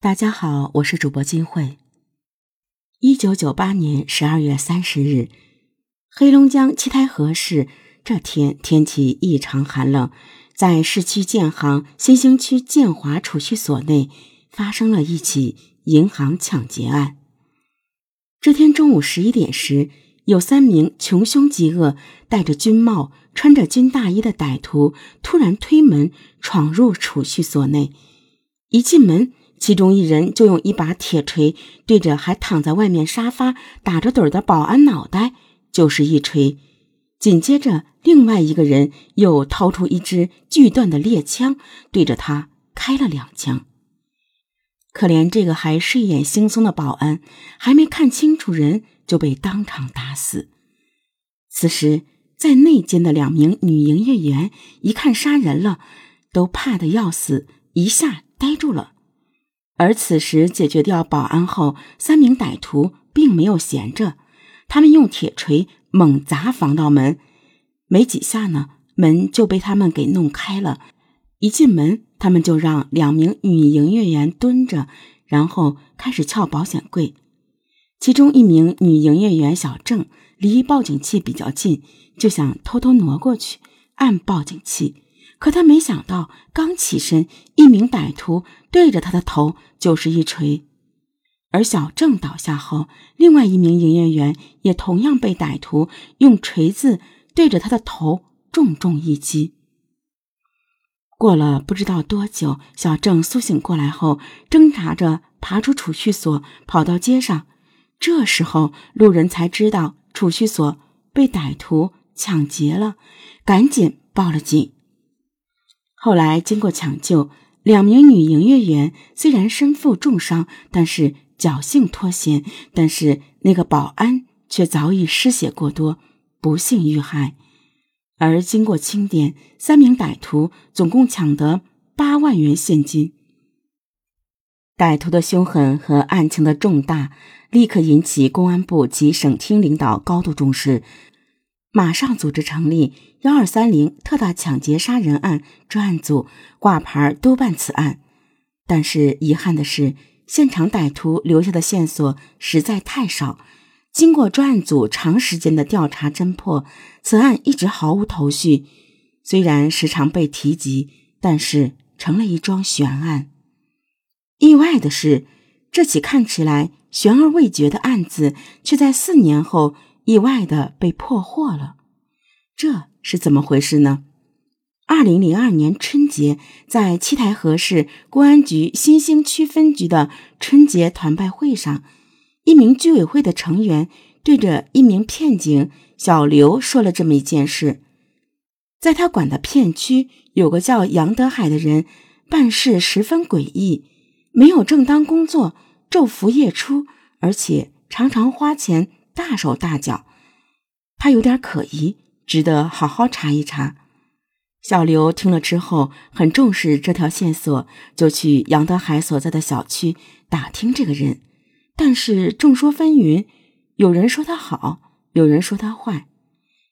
大家好，我是主播金慧。一九九八年十二月三十日，黑龙江七台河市这天天气异常寒冷，在市区建行新兴区建华储蓄所内发生了一起银行抢劫案。这天中午十一点时，有三名穷凶极恶、戴着军帽、穿着军大衣的歹徒突然推门闯入储蓄所内，一进门。其中一人就用一把铁锤对着还躺在外面沙发打着盹的保安脑袋就是一锤，紧接着另外一个人又掏出一支锯断的猎枪对着他开了两枪。可怜这个还睡眼惺忪的保安，还没看清楚人就被当场打死。此时在内间的两名女营业员一看杀人了，都怕得要死，一下呆住了。而此时解决掉保安后，三名歹徒并没有闲着，他们用铁锤猛砸防盗门，没几下呢，门就被他们给弄开了。一进门，他们就让两名女营业员蹲着，然后开始撬保险柜。其中一名女营业员小郑离报警器比较近，就想偷偷挪过去按报警器。可他没想到，刚起身，一名歹徒对着他的头就是一锤，而小郑倒下后，另外一名营业员也同样被歹徒用锤子对着他的头重重一击。过了不知道多久，小郑苏醒过来后，挣扎着爬出储蓄所，跑到街上。这时候，路人才知道储蓄所被歹徒抢劫了，赶紧报了警。后来经过抢救，两名女营业员虽然身负重伤，但是侥幸脱险。但是那个保安却早已失血过多，不幸遇害。而经过清点，三名歹徒总共抢得八万元现金。歹徒的凶狠和案情的重大，立刻引起公安部及省厅领导高度重视。马上组织成立幺二三零特大抢劫杀人案专案组，挂牌督办此案。但是遗憾的是，现场歹徒留下的线索实在太少。经过专案组长时间的调查侦破，此案一直毫无头绪。虽然时常被提及，但是成了一桩悬案。意外的是，这起看起来悬而未决的案子，却在四年后。意外的被破获了，这是怎么回事呢？二零零二年春节，在七台河市公安局新兴区分局的春节团拜会上，一名居委会的成员对着一名片警小刘说了这么一件事：在他管的片区，有个叫杨德海的人，办事十分诡异，没有正当工作，昼伏夜出，而且常常花钱。大手大脚，他有点可疑，值得好好查一查。小刘听了之后，很重视这条线索，就去杨德海所在的小区打听这个人。但是众说纷纭，有人说他好，有人说他坏，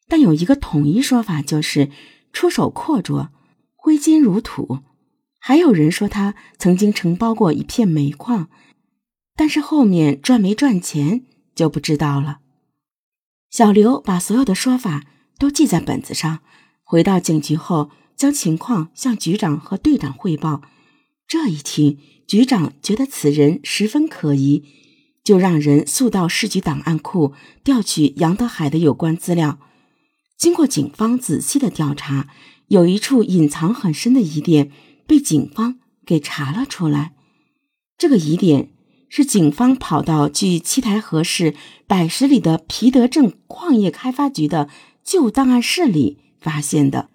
但有一个统一说法，就是出手阔绰，挥金如土。还有人说他曾经承包过一片煤矿，但是后面赚没赚钱？就不知道了。小刘把所有的说法都记在本子上，回到警局后，将情况向局长和队长汇报。这一听，局长觉得此人十分可疑，就让人速到市局档案库调取杨德海的有关资料。经过警方仔细的调查，有一处隐藏很深的疑点被警方给查了出来。这个疑点。是警方跑到距七台河市百十里的皮德镇矿业开发局的旧档案室里发现的。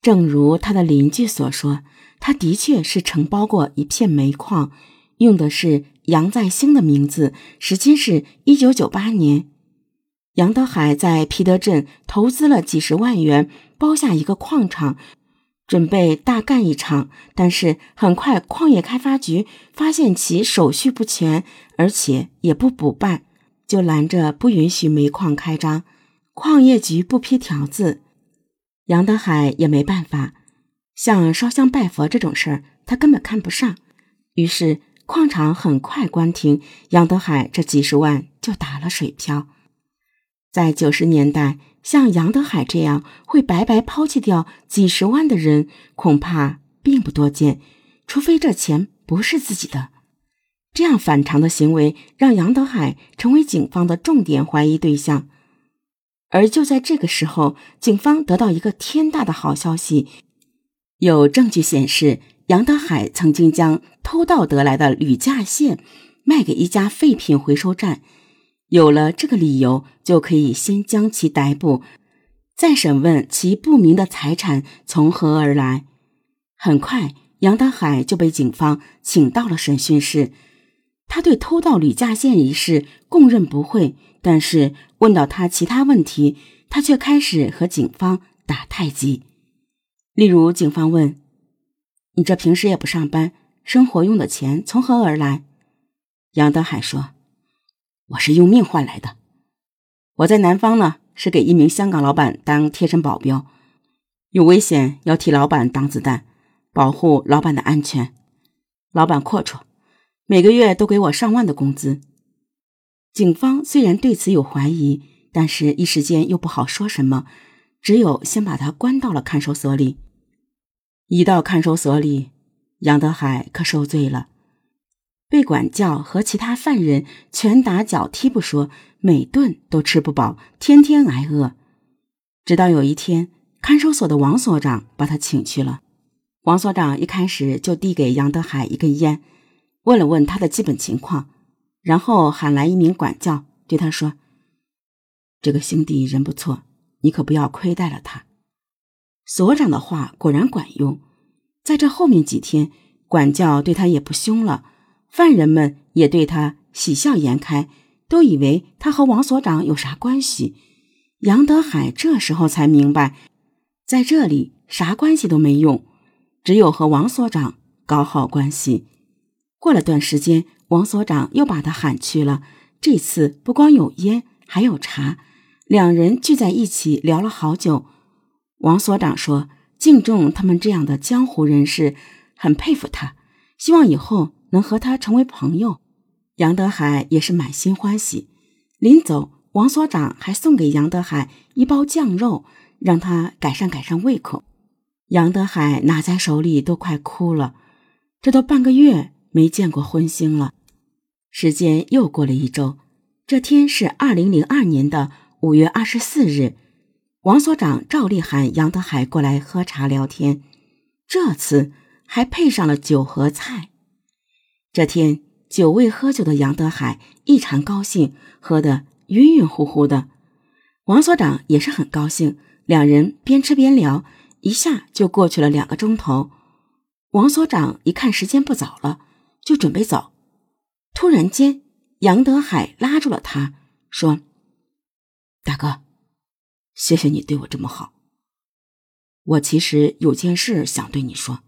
正如他的邻居所说，他的确是承包过一片煤矿，用的是杨在兴的名字，时间是一九九八年。杨德海在皮德镇投资了几十万元，包下一个矿场。准备大干一场，但是很快矿业开发局发现其手续不全，而且也不补办，就拦着不允许煤矿开张。矿业局不批条子，杨德海也没办法。像烧香拜佛这种事儿，他根本看不上。于是矿场很快关停，杨德海这几十万就打了水漂。在九十年代，像杨德海这样会白白抛弃掉几十万的人，恐怕并不多见，除非这钱不是自己的。这样反常的行为，让杨德海成为警方的重点怀疑对象。而就在这个时候，警方得到一个天大的好消息，有证据显示，杨德海曾经将偷盗得来的铝架线卖给一家废品回收站。有了这个理由，就可以先将其逮捕，再审问其不明的财产从何而来。很快，杨德海就被警方请到了审讯室。他对偷盗铝架线一事供认不讳。但是问到他其他问题，他却开始和警方打太极。例如，警方问：“你这平时也不上班，生活用的钱从何而来？”杨德海说：“我是用命换来的。我在南方呢，是给一名香港老板当贴身保镖，有危险要替老板挡子弹，保护老板的安全。老板阔绰，每个月都给我上万的工资。”警方虽然对此有怀疑，但是一时间又不好说什么，只有先把他关到了看守所里。一到看守所里，杨德海可受罪了，被管教和其他犯人拳打脚踢不说，每顿都吃不饱，天天挨饿。直到有一天，看守所的王所长把他请去了。王所长一开始就递给杨德海一根烟，问了问他的基本情况。然后喊来一名管教，对他说：“这个兄弟人不错，你可不要亏待了他。”所长的话果然管用，在这后面几天，管教对他也不凶了，犯人们也对他喜笑颜开，都以为他和王所长有啥关系。杨德海这时候才明白，在这里啥关系都没用，只有和王所长搞好关系。过了段时间。王所长又把他喊去了。这次不光有烟，还有茶，两人聚在一起聊了好久。王所长说：“敬重他们这样的江湖人士，很佩服他，希望以后能和他成为朋友。”杨德海也是满心欢喜。临走，王所长还送给杨德海一包酱肉，让他改善改善胃口。杨德海拿在手里都快哭了。这都半个月没见过荤腥了。时间又过了一周，这天是二零零二年的五月二十四日。王所长照例喊杨德海过来喝茶聊天，这次还配上了酒和菜。这天久未喝酒的杨德海异常高兴，喝得晕晕乎乎的。王所长也是很高兴，两人边吃边聊，一下就过去了两个钟头。王所长一看时间不早了，就准备走。突然间，杨德海拉住了他，说：“大哥，谢谢你对我这么好。我其实有件事想对你说。”